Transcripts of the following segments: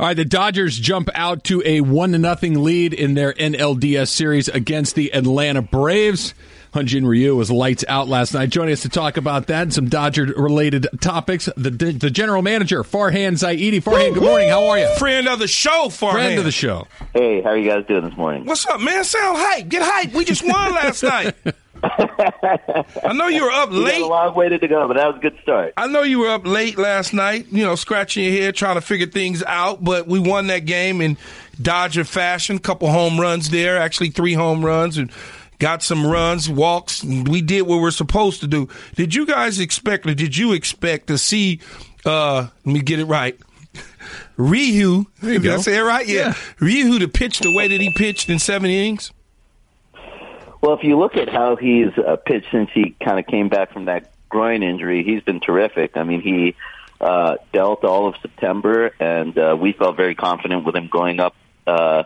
All right, the Dodgers jump out to a one to nothing lead in their NLDS series against the Atlanta Braves. Hyun-Jin Ryu was lights out last night. Joining us to talk about that and some Dodger related topics, the the general manager, Farhan Zaidi. Farhan, good morning. How are you? Friend of the show, Farhan. Friend of the show. Hey, how are you guys doing this morning? What's up, man? Sound hype. Get hype. We just won last night. I know you were up We late. got a long way to go, but that was a good start. I know you were up late last night, you know, scratching your head, trying to figure things out, but we won that game in Dodger fashion. Couple home runs there, actually three home runs, and got some runs, walks. And we did what we're supposed to do. Did you guys expect, or did you expect to see, uh, let me get it right, Ryu, did I go. say it right? Yeah. Yeah. Ryu to pitch the way that he pitched in seven innings? Well, if you look at how he's uh, pitched since he kind of came back from that groin injury, he's been terrific. I mean, he uh, dealt all of September, and uh, we felt very confident with him going up uh,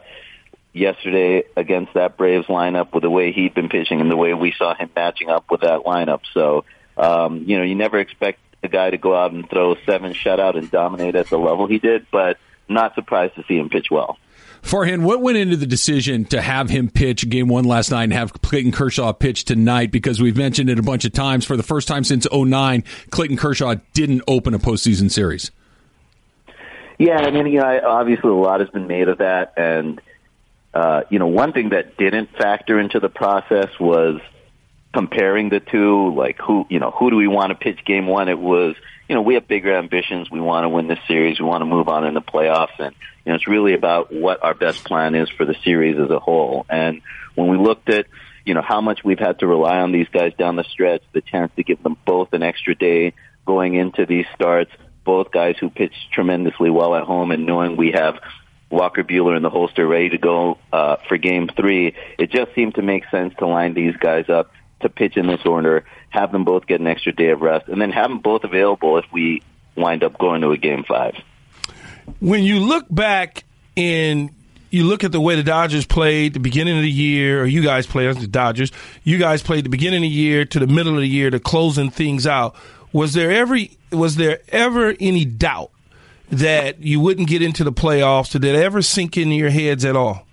yesterday against that Braves lineup with the way he'd been pitching and the way we saw him matching up with that lineup. So, um, you know, you never expect a guy to go out and throw seven shutout and dominate at the level he did, but not surprised to see him pitch well. Farhan, what went into the decision to have him pitch game one last night and have Clayton Kershaw pitch tonight? Because we've mentioned it a bunch of times. For the first time since 09, Clayton Kershaw didn't open a postseason series. Yeah, I mean, you know, obviously a lot has been made of that, and uh, you know, one thing that didn't factor into the process was comparing the two. Like, who, you know, who do we want to pitch game one? It was, you know, we have bigger ambitions. We want to win this series. We want to move on in the playoffs, and you know, it's really about what our best plan is for the series as a whole. And when we looked at you know, how much we've had to rely on these guys down the stretch, the chance to give them both an extra day going into these starts, both guys who pitched tremendously well at home and knowing we have Walker Buehler in the holster ready to go uh, for game three, it just seemed to make sense to line these guys up to pitch in this order, have them both get an extra day of rest, and then have them both available if we wind up going to a game five. when you look back and you look at the way the Dodgers played the beginning of the year, or you guys played the Dodgers, you guys played the beginning of the year to the middle of the year to closing things out. Was there ever was there ever any doubt that you wouldn't get into the playoffs? Did it ever sink into your heads at all?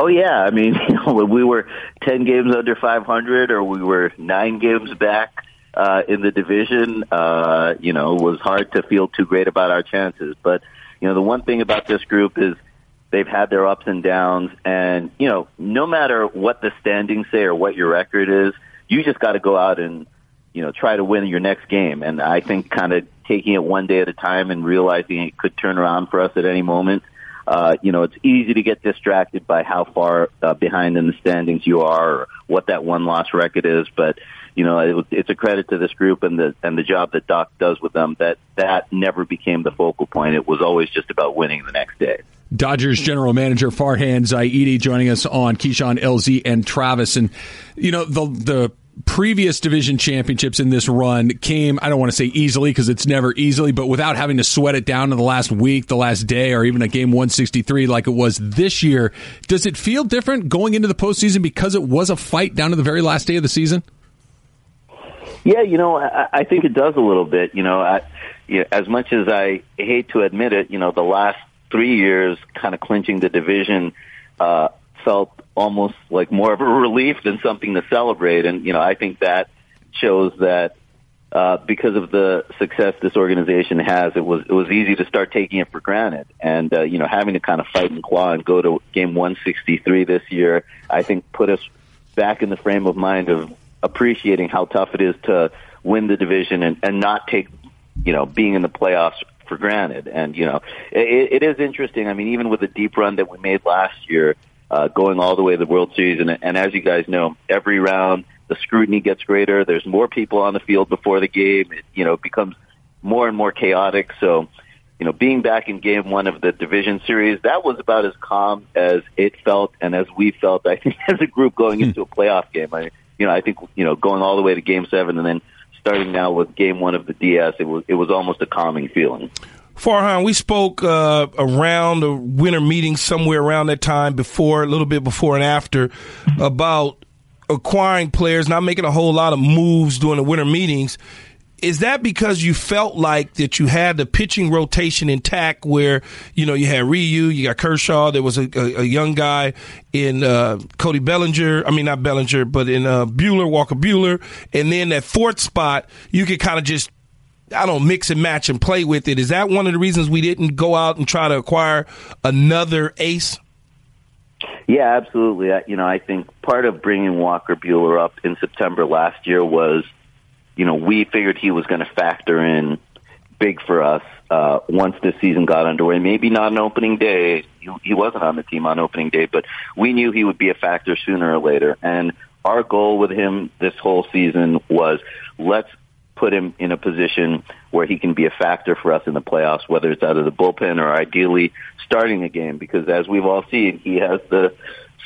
Oh yeah, I mean, you know, when we were ten games under 500, or we were nine games back uh, in the division, uh, you know, it was hard to feel too great about our chances. But you know, the one thing about this group is they've had their ups and downs, and you know, no matter what the standings say or what your record is, you just got to go out and you know try to win your next game. And I think kind of taking it one day at a time and realizing it could turn around for us at any moment. Uh, you know, it's easy to get distracted by how far uh, behind in the standings you are, or what that one loss record is. But you know, it, it's a credit to this group and the and the job that Doc does with them that that never became the focal point. It was always just about winning the next day. Dodgers general manager Farhan Zaidi joining us on Keyshawn LZ and Travis. And, you know, the, the previous division championships in this run came, I don't want to say easily because it's never easily, but without having to sweat it down to the last week, the last day, or even a game 163 like it was this year. Does it feel different going into the postseason because it was a fight down to the very last day of the season? Yeah, you know, I, I think it does a little bit. You know, I, you know, as much as I hate to admit it, you know, the last three years, kind of clinching the division, uh, felt almost like more of a relief than something to celebrate. And you know, I think that shows that uh, because of the success this organization has, it was it was easy to start taking it for granted. And uh, you know, having to kind of fight and claw and go to game 163 this year, I think put us back in the frame of mind of appreciating how tough it is to win the division and, and not take you know being in the playoffs for granted. And you know, it, it is interesting. I mean, even with the deep run that we made last year, uh, going all the way to the World Series, and, and as you guys know, every round the scrutiny gets greater. There's more people on the field before the game. It, you know, it becomes more and more chaotic. So, you know, being back in game one of the division series, that was about as calm as it felt and as we felt, I think, as a group going into a playoff game. I, you know, I think, you know, going all the way to game seven and then starting now with game one of the DS, it was, it was almost a calming feeling. Farhan, we spoke uh, around the winter meeting somewhere around that time before, a little bit before and after, about acquiring players, not making a whole lot of moves during the winter meetings. is that because you felt like that you had the pitching rotation intact where, you know, you had Ryu, you got Kershaw, there was a, a, a young guy in uh, Cody Bellinger, I mean, not Bellinger, but in uh, Buehler, Walker Buehler, and then that fourth spot, you could kind of just I don't mix and match and play with it. Is that one of the reasons we didn't go out and try to acquire another ace? Yeah, absolutely. I, you know, I think part of bringing Walker Buehler up in September last year was, you know, we figured he was going to factor in big for us uh, once the season got underway. Maybe not on opening day. He, he wasn't on the team on opening day, but we knew he would be a factor sooner or later. And our goal with him this whole season was let's put him in a position where he can be a factor for us in the playoffs, whether it's out of the bullpen or ideally starting a game. Because as we've all seen, he has the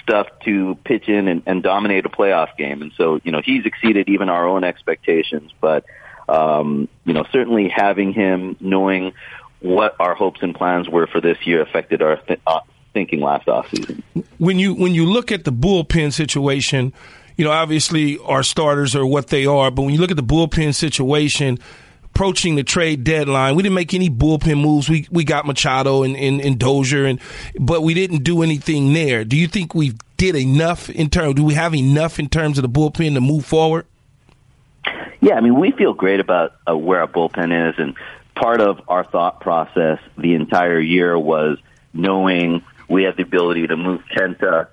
stuff to pitch in and, and dominate a playoff game. And so, you know, he's exceeded even our own expectations. But, um, you know, certainly having him knowing what our hopes and plans were for this year affected our th- uh, thinking last offseason. When you when you look at the bullpen situation, you know, obviously our starters are what they are, but when you look at the bullpen situation, approaching the trade deadline, we didn't make any bullpen moves. We we got Machado and, and, and Dozier, and but we didn't do anything there. Do you think we did enough in terms? Do we have enough in terms of the bullpen to move forward? Yeah, I mean, we feel great about uh, where our bullpen is, and part of our thought process the entire year was knowing we had the ability to move Kenta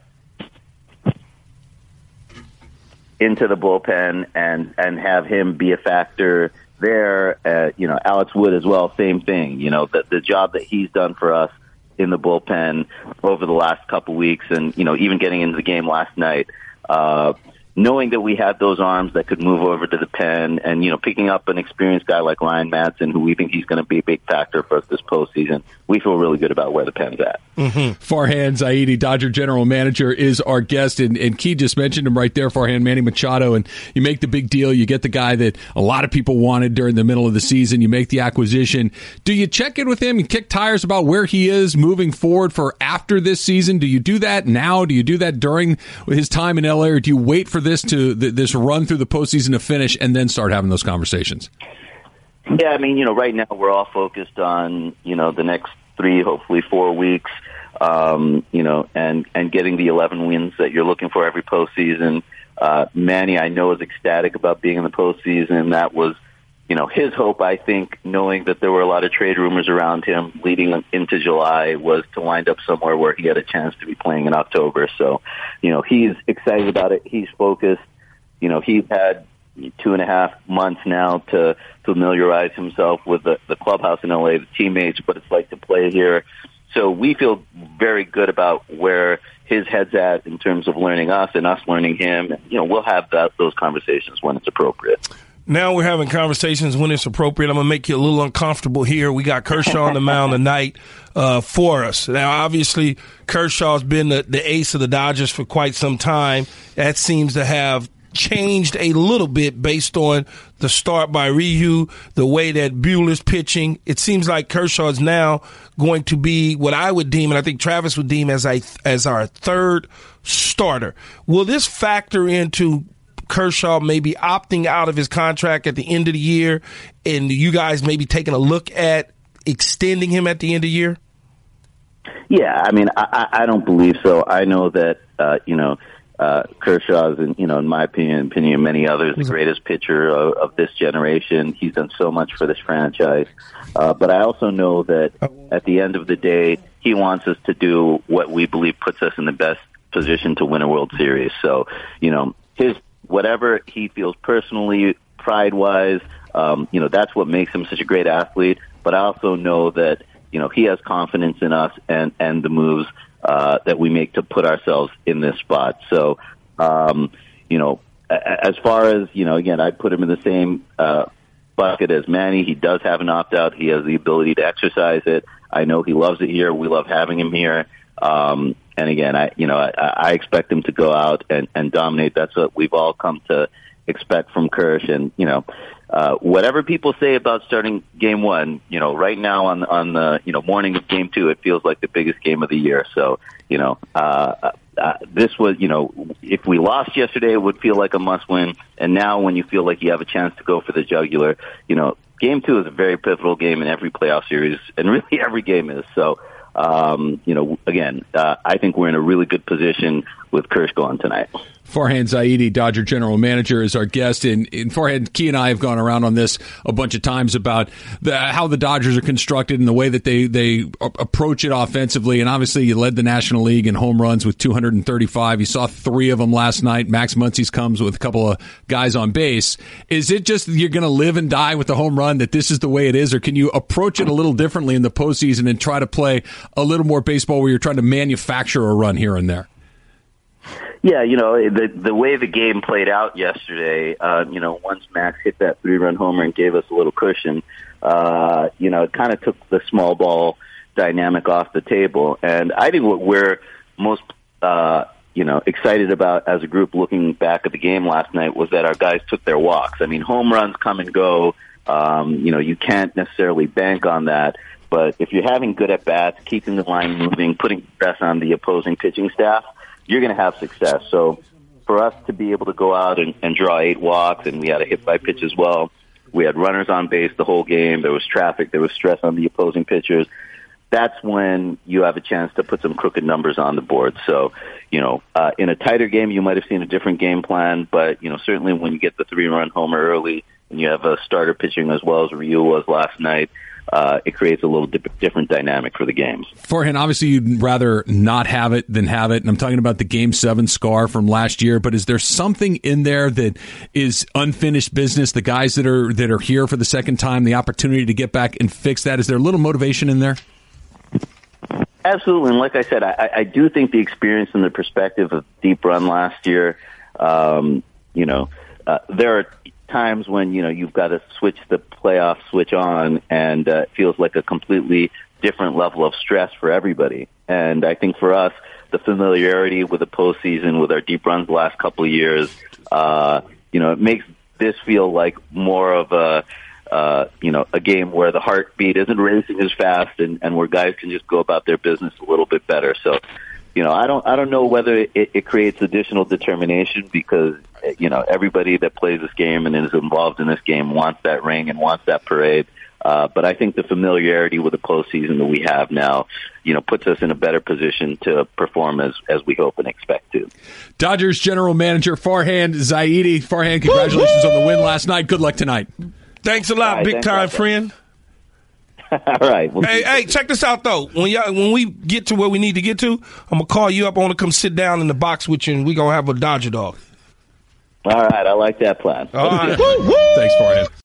into the bullpen and and have him be a factor there. Uh, you know, Alex Wood as well, same thing. You know, the the job that he's done for us in the bullpen over the last couple weeks, and you know, even getting into the game last night. Uh, knowing that we had those arms that could move over to the pen and, you know, picking up an experienced guy like Ryan Madson, who we think he's going to be a big factor for us this postseason, we feel really good about where the pen's at. Mm-hmm. Farhan Zaidi, Dodger general manager, is our guest. And, and Key just mentioned him right there, Farhan, Manny Machado. And you make the big deal. You get the guy that a lot of people wanted during the middle of the season. You make the acquisition. Do you check in with him and kick tires about where he is moving forward for after this season? Do you do that now? Do you do that during his time in LA? Or do you wait for this to this run through the postseason to finish and then start having those conversations? Yeah, I mean, you know, right now we're all focused on you know the next three, hopefully four weeks, um, you know, and and getting the 11 wins that you're looking for every postseason. Uh, Manny, I know, is ecstatic about being in the postseason. That was, you know, his hope. I think, knowing that there were a lot of trade rumors around him leading into July, was to wind up somewhere where he had a chance to be playing in October. So, you know, he's excited about it. He's focused. You know, he's had two and a half months now to familiarize himself with the, the clubhouse in LA, the teammates, what it's like to play here. So we feel very good about where his head's at in terms of learning us and us learning him. You know, we'll have that, those conversations when it's appropriate. Now we're having conversations when it's appropriate. I'm gonna make you a little uncomfortable here. We got Kershaw on the mound tonight uh, for us. Now, obviously, Kershaw's been the, the ace of the Dodgers for quite some time. That seems to have changed a little bit based on the start by Ryu, the way that Buehler's pitching. It seems like Kershaw is now going to be what I would deem, and I think Travis would deem as a as our third starter. Will this factor into Kershaw maybe opting out of his contract at the end of the year, and you guys maybe taking a look at extending him at the end of the year? Yeah, I mean, I, I don't believe so. I know that uh, you know uh, Kershaw is, you know, in my opinion, opinion of many others, the greatest pitcher of, of this generation. He's done so much for this franchise. Uh, but I also know that at the end of the day, he wants us to do what we believe puts us in the best position to win a World Series. So, you know, his whatever he feels personally, pride wise, um, you know, that's what makes him such a great athlete. But I also know that you know he has confidence in us and and the moves uh, that we make to put ourselves in this spot. So, um, you know, as far as you know, again, I put him in the same uh, bucket as Manny. He does have an opt out. He has the ability to exercise it. I know he loves it here. We love having him here. Um, and again, I you know I, I expect him to go out and, and dominate. That's what we've all come to expect from Kersh. And you know, uh, whatever people say about starting game one, you know, right now on on the you know morning of game two, it feels like the biggest game of the year. So you know, uh, uh, this was, you know, if we lost yesterday, it would feel like a must win. And now when you feel like you have a chance to go for the jugular, you know, game two is a very pivotal game in every playoff series, and really every game is. So, um, you know, again, uh, I think we're in a really good position with Kersh going tonight. Farhan Zaidi, Dodger general manager, is our guest. And, and Farhan, Key and I have gone around on this a bunch of times about the, how the Dodgers are constructed and the way that they, they approach it offensively. And obviously, you led the National League in home runs with 235. You saw three of them last night. Max Muncy's comes with a couple of guys on base. Is it just you're going to live and die with the home run that this is the way it is? Or can you approach it a little differently in the postseason and try to play a little more baseball where you're trying to manufacture a run here and there? Yeah, you know the the way the game played out yesterday. Uh, you know, once Max hit that three run homer and gave us a little cushion, uh, you know, it kind of took the small ball dynamic off the table. And I think what we're most uh, you know excited about as a group looking back at the game last night was that our guys took their walks. I mean, home runs come and go. Um, you know, you can't necessarily bank on that. But if you're having good at bats, keeping the line moving, putting stress on the opposing pitching staff you're going to have success. So for us to be able to go out and, and draw eight walks, and we had a hit by pitch as well. We had runners on base the whole game. There was traffic. There was stress on the opposing pitchers. That's when you have a chance to put some crooked numbers on the board. So, you know, uh, in a tighter game, you might have seen a different game plan, but you know, certainly when you get the three-run homer early and you have a starter pitching as well as Ryu was last night, it creates a little dip- different dynamic for the games. Farhan, obviously, you'd rather not have it than have it. And I'm talking about the Game 7 scar from last year. But is there something in there that is unfinished business? The guys that are that are here for the second time, the opportunity to get back and fix that. Is there a little motivation in there? Absolutely. And like I said, I, I do think the experience and the perspective of deep run last year, um, you know, uh, there are times when you know you've got to switch the playoff switch on, and uh, it feels like a completely different level of stress for everybody. And I think for us, the familiarity with the postseason, with our deep runs the last couple of years, uh, you know, it makes this feel like more of a uh, you know, a game where the heartbeat isn't racing as fast and, and where guys can just go about their business a little bit better. So, you know, I don't, I don't know whether it, it creates additional determination because you know, everybody that plays this game and is involved in this game wants that ring and wants that parade. Uh, but I think the familiarity with the postseason that we have now, you know, puts us in a better position to perform as as we hope and expect to. Dodgers general manager Farhan Zaidi. Farhan, congratulations on the win last night. Good luck tonight. Thanks a lot, right, big time friend. All right. We'll hey, hey, check this out though. When y'all, when we get to where we need to get to, I'm gonna call you up. I want to come sit down in the box with you, and we gonna have a Dodger dog. All right, I like that plan. All right. Thanks for it.